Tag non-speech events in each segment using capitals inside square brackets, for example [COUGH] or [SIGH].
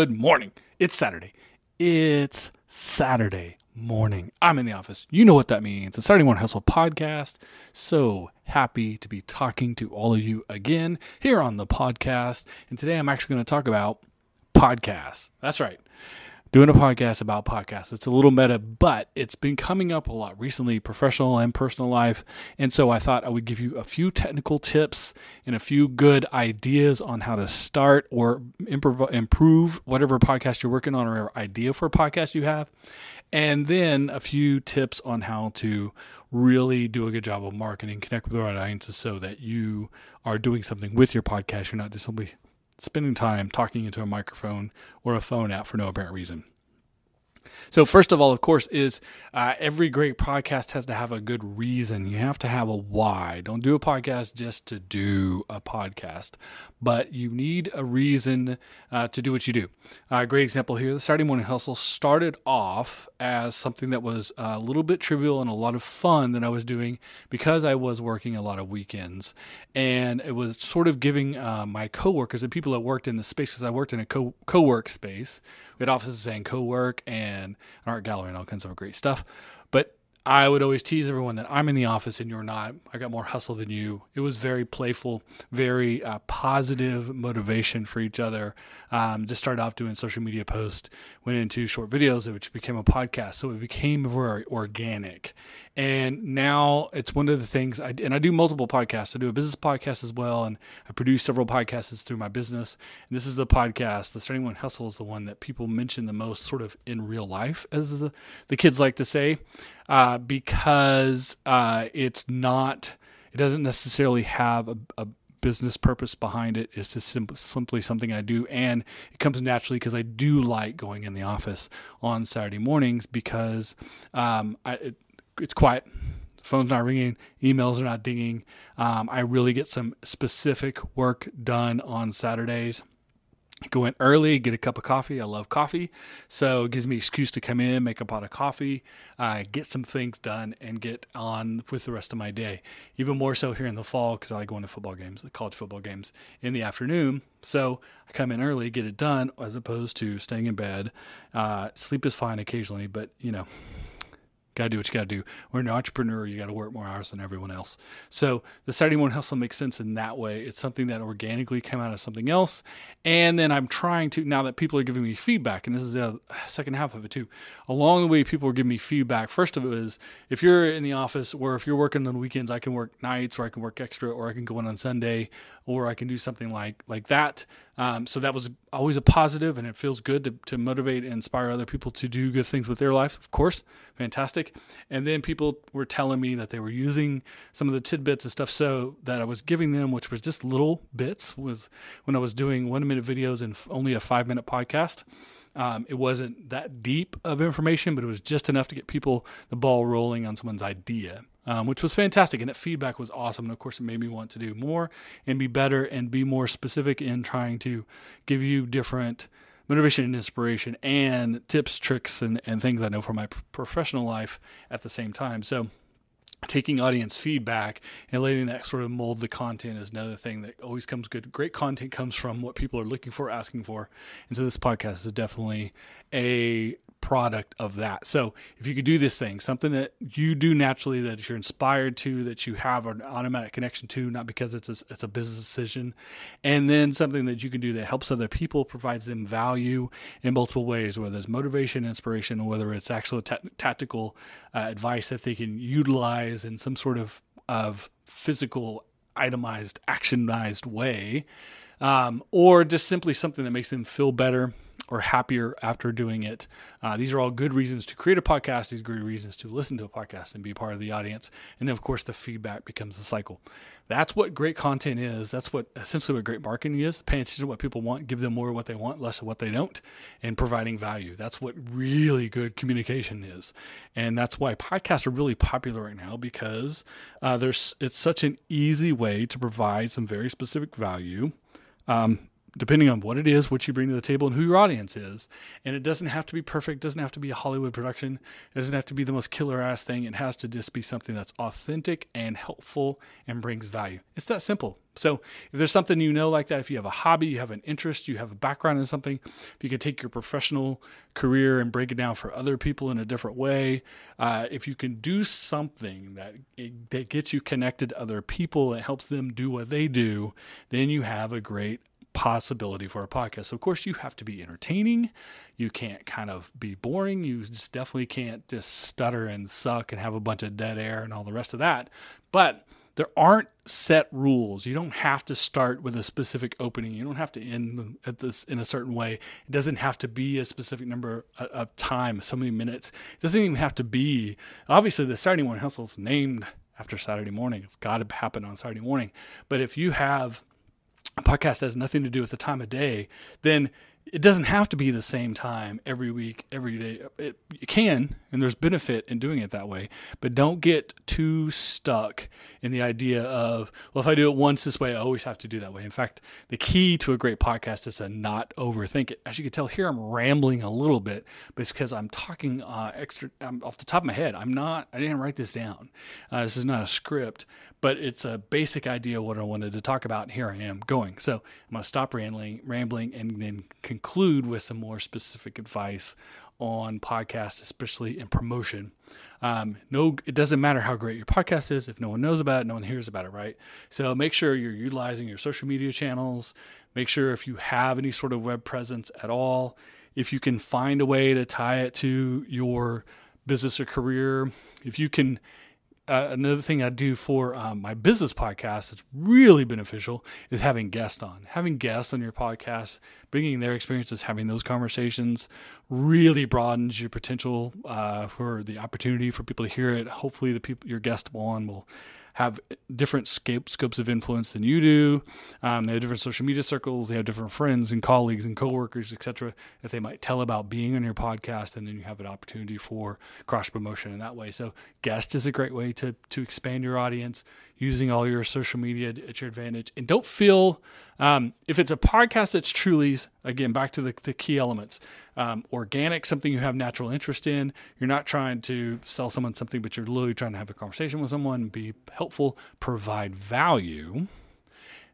Good morning. It's Saturday. It's Saturday morning. I'm in the office. You know what that means. It's Saturday Morning Hustle podcast. So happy to be talking to all of you again here on the podcast. And today I'm actually going to talk about podcasts. That's right doing a podcast about podcasts. It's a little meta, but it's been coming up a lot recently, professional and personal life. And so I thought I would give you a few technical tips and a few good ideas on how to start or improv- improve whatever podcast you're working on or idea for a podcast you have. And then a few tips on how to really do a good job of marketing, connect with the right audiences so that you are doing something with your podcast. You're not just simply spending time talking into a microphone or a phone app for no apparent reason. So, first of all, of course, is uh, every great podcast has to have a good reason. You have to have a why. Don't do a podcast just to do a podcast, but you need a reason uh, to do what you do. A uh, great example here the Saturday Morning Hustle started off as something that was a little bit trivial and a lot of fun that I was doing because I was working a lot of weekends. And it was sort of giving uh, my coworkers, and people that worked in the space, because I worked in a co work space, we had offices saying co work and art gallery and all kinds of great stuff. I would always tease everyone that I'm in the office and you're not. I got more hustle than you. It was very playful, very uh, positive motivation for each other. Um, just started off doing social media posts, went into short videos, which became a podcast. So it became very organic. And now it's one of the things I and I do multiple podcasts. I do a business podcast as well, and I produce several podcasts through my business. And this is the podcast. The Starting One Hustle is the one that people mention the most, sort of in real life, as the the kids like to say uh, because uh, it's not, it doesn't necessarily have a, a business purpose behind it. It's just sim- simply something I do, and it comes naturally because I do like going in the office on Saturday mornings because um, I, it, it's quiet. phone's not ringing, emails are not dinging. Um, I really get some specific work done on Saturdays go in early, get a cup of coffee. I love coffee. So it gives me excuse to come in, make a pot of coffee, uh, get some things done, and get on with the rest of my day. Even more so here in the fall because I like going to football games, college football games in the afternoon. So I come in early, get it done, as opposed to staying in bed. Uh, sleep is fine occasionally, but you know, Got to do what you got to do. When you're an entrepreneur, you got to work more hours than everyone else. So the Saturday morning hustle makes sense in that way. It's something that organically came out of something else. And then I'm trying to, now that people are giving me feedback, and this is the second half of it too, along the way, people are giving me feedback. First of it is if you're in the office or if you're working on weekends, I can work nights or I can work extra or I can go in on Sunday or I can do something like, like that. Um, so that was always a positive and it feels good to, to motivate and inspire other people to do good things with their life, of course. Fantastic. And then people were telling me that they were using some of the tidbits and stuff so that I was giving them, which was just little bits, was when I was doing one minute videos and only a five minute podcast. Um, it wasn't that deep of information, but it was just enough to get people the ball rolling on someone's idea um, which was fantastic. And that feedback was awesome. And of course, it made me want to do more and be better and be more specific in trying to give you different motivation and inspiration and tips, tricks, and, and things I know from my professional life at the same time. So, taking audience feedback and letting that sort of mold the content is another thing that always comes good. Great content comes from what people are looking for, asking for. And so this podcast is definitely a product of that. So if you could do this thing, something that you do naturally, that you're inspired to, that you have an automatic connection to, not because it's a, it's a business decision, and then something that you can do that helps other people, provides them value in multiple ways, whether it's motivation, inspiration, or whether it's actual t- tactical uh, advice that they can utilize in some sort of of physical itemized actionized way um, or just simply something that makes them feel better or happier after doing it. Uh, these are all good reasons to create a podcast. These are good reasons to listen to a podcast and be part of the audience. And then, of course, the feedback becomes the cycle. That's what great content is. That's what essentially what great marketing is. Paying attention to what people want, give them more of what they want, less of what they don't, and providing value. That's what really good communication is. And that's why podcasts are really popular right now because uh, there's it's such an easy way to provide some very specific value. Um, depending on what it is, what you bring to the table, and who your audience is. And it doesn't have to be perfect, doesn't have to be a Hollywood production, it doesn't have to be the most killer ass thing. It has to just be something that's authentic and helpful and brings value. It's that simple. So if there's something you know like that, if you have a hobby, you have an interest, you have a background in something, if you could take your professional career and break it down for other people in a different way, uh, if you can do something that that gets you connected to other people, it helps them do what they do, then you have a great possibility for a podcast. So of course you have to be entertaining. You can't kind of be boring. You just definitely can't just stutter and suck and have a bunch of dead air and all the rest of that. But there aren't set rules. You don't have to start with a specific opening. You don't have to end at this in a certain way. It doesn't have to be a specific number of time, so many minutes. It doesn't even have to be. Obviously, the Saturday morning hustle is named after Saturday morning. It's got to happen on Saturday morning. But if you have podcast has nothing to do with the time of day, then it doesn't have to be the same time every week, every day. It, it, can, and there's benefit in doing it that way, but don't get too stuck in the idea of, well, if I do it once this way, I always have to do that way. In fact, the key to a great podcast is to not overthink it. As you can tell here, I'm rambling a little bit, but it's because I'm talking uh, extra I'm off the top of my head. I'm not, I didn't write this down. Uh, this is not a script, but it's a basic idea what I wanted to talk about. Here I am going. So I'm going to stop rambling, rambling, and then conclude with some more specific advice on podcasts, especially in promotion. Um, no, it doesn't matter how great your podcast is if no one knows about it, no one hears about it, right? So make sure you're utilizing your social media channels. Make sure if you have any sort of web presence at all, if you can find a way to tie it to your business or career, if you can uh, another thing I do for um, my business podcast that's really beneficial is having guests on. Having guests on your podcast, bringing their experiences, having those conversations really broadens your potential uh, for the opportunity for people to hear it. Hopefully, the people your guest on will have different scope, scopes of influence than you do. Um, they have different social media circles. They have different friends and colleagues and coworkers, etc. That they might tell about being on your podcast, and then you have an opportunity for cross promotion in that way. So, guest is a great way to to expand your audience using all your social media at your advantage. And don't feel um, if it's a podcast that's truly again back to the, the key elements um, organic, something you have natural interest in. You're not trying to sell someone something, but you're literally trying to have a conversation with someone, be helpful, provide value,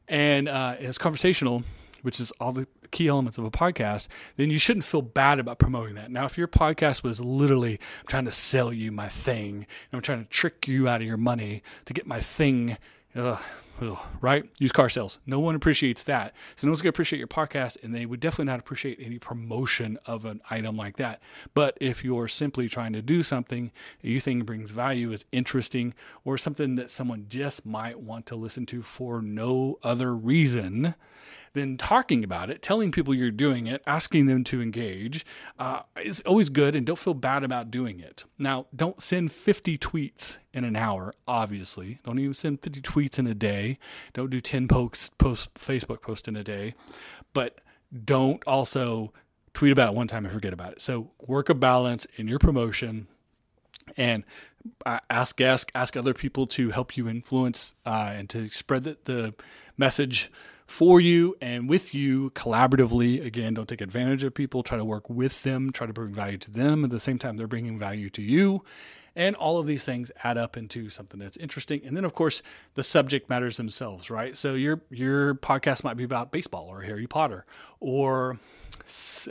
and uh, it's conversational, which is all the key elements of a podcast, then you shouldn't feel bad about promoting that. Now, if your podcast was literally, I'm trying to sell you my thing, and I'm trying to trick you out of your money to get my thing, ugh, ugh, right? Used car sales. No one appreciates that. So no one's going to appreciate your podcast, and they would definitely not appreciate any promotion of an item like that. But if you're simply trying to do something you think brings value, is interesting, or something that someone just might want to listen to for no other reason, then talking about it, telling people you're doing it, asking them to engage uh, is always good and don't feel bad about doing it. Now, don't send 50 tweets in an hour, obviously. Don't even send 50 tweets in a day. Don't do 10 posts, post, Facebook posts in a day. But don't also tweet about it one time and forget about it. So work a balance in your promotion and uh, ask ask ask other people to help you influence uh, and to spread the, the message for you and with you collaboratively. Again, don't take advantage of people. Try to work with them. Try to bring value to them. At the same time, they're bringing value to you. And all of these things add up into something that's interesting. And then, of course, the subject matters themselves, right? So your your podcast might be about baseball or Harry Potter or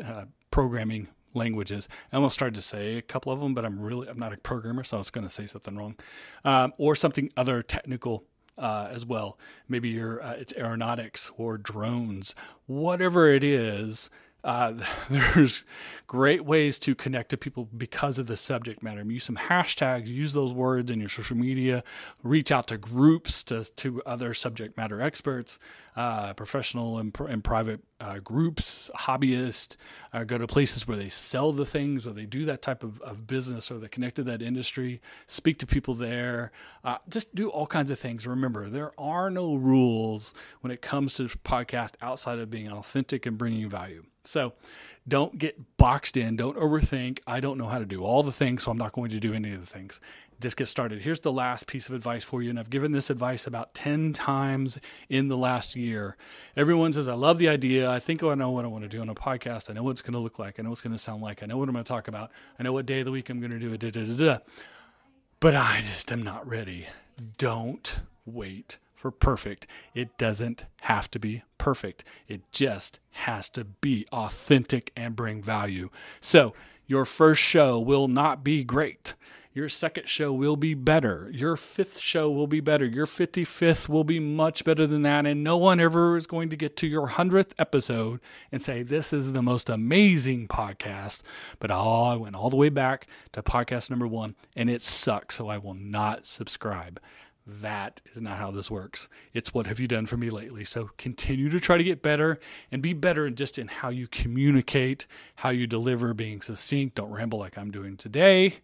uh, programming languages. I almost started to say a couple of them, but I'm really I'm not a programmer, so I was going to say something wrong, um, or something other technical uh, as well. Maybe you're uh, it's aeronautics or drones, whatever it is. Uh, [LAUGHS] there's great ways to connect to people because of the subject matter. Use some hashtags, use those words in your social media, reach out to groups, to, to other subject matter experts, uh, professional and, and private uh, groups, hobbyists, uh, go to places where they sell the things or they do that type of, of business or they connect to that industry, speak to people there, uh, just do all kinds of things. Remember, there are no rules when it comes to podcast outside of being authentic and bringing value. So don't get boxed in. Don't overthink. I don't know how to do all the things, so I'm not going to do any of the things. Just get started. Here's the last piece of advice for you. And I've given this advice about 10 times in the last year. Everyone says, I love the idea. I think I know what I want to do on a podcast. I know what it's going to look like. I know what it's going to sound like. I know what I'm going to talk about. I know what day of the week I'm going to do it. But I just am not ready. Don't wait for perfect. It doesn't have to be perfect. It just has to be authentic and bring value. So, your first show will not be great. Your second show will be better. Your fifth show will be better. Your 55th will be much better than that. And no one ever is going to get to your 100th episode and say, This is the most amazing podcast. But oh, I went all the way back to podcast number one and it sucks. So I will not subscribe. That is not how this works. It's what have you done for me lately? So continue to try to get better and be better just in how you communicate, how you deliver, being succinct. Don't ramble like I'm doing today.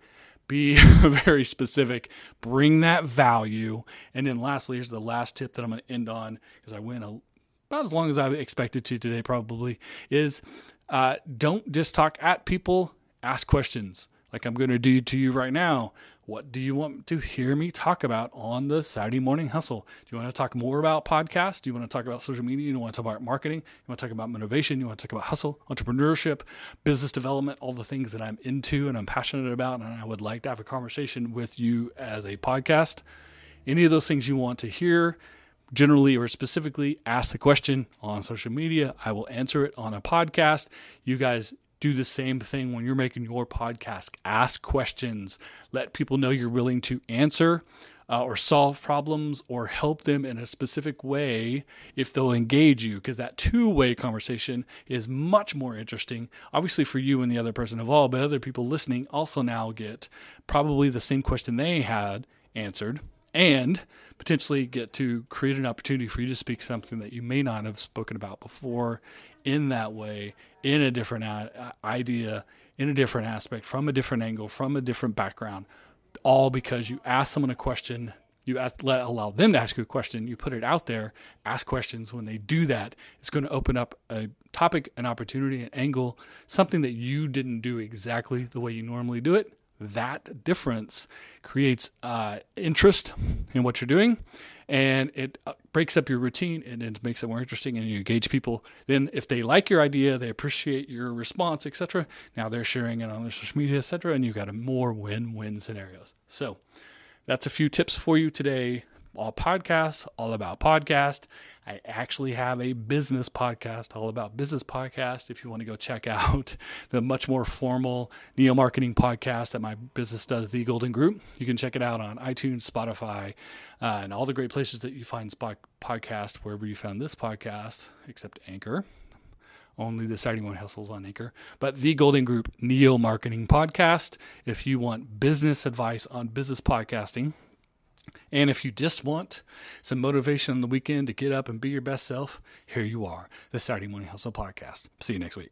Be [LAUGHS] very specific. Bring that value. And then lastly, here's the last tip that I'm going to end on because I went a, about as long as I expected to today, probably, is uh, don't just talk at people, ask questions like I'm going to do to you right now. What do you want to hear me talk about on the Saturday morning hustle? Do you want to talk more about podcasts? Do you want to talk about social media? Do you want to talk about marketing? You want to talk about motivation? You want to talk about hustle, entrepreneurship, business development, all the things that I'm into and I'm passionate about, and I would like to have a conversation with you as a podcast. Any of those things you want to hear, generally or specifically, ask the question on social media. I will answer it on a podcast. You guys do the same thing when you're making your podcast. Ask questions, let people know you're willing to answer uh, or solve problems or help them in a specific way if they'll engage you, because that two way conversation is much more interesting, obviously, for you and the other person involved, but other people listening also now get probably the same question they had answered and potentially get to create an opportunity for you to speak something that you may not have spoken about before in that way, in a different idea, in a different aspect, from a different angle, from a different background, all because you ask someone a question. You ask, let, allow them to ask you a question. You put it out there, ask questions. When they do that, it's going to open up a topic, an opportunity, an angle, something that you didn't do exactly the way you normally do it that difference creates uh, interest in what you're doing and it uh, breaks up your routine and it makes it more interesting and you engage people. Then if they like your idea they appreciate your response etc now they're sharing it on their social media etc and you've got a more win-win scenarios. So that's a few tips for you today all podcasts, all about podcast. I actually have a business podcast, all about business podcast. If you want to go check [LAUGHS] out the much more formal neo marketing podcast that my business does, the Golden Group, you can check it out on iTunes, Spotify, uh, and all the great places that you find spot podcast, wherever you found this podcast, except Anchor. Only the Saturday Morning Hustles on Anchor. But the Golden Group Neo Marketing Podcast. If you want business advice on business podcasting, and if you just want some motivation on the weekend to get up and be your best self, here you are, the Saturday Morning Hustle Podcast. See you next week.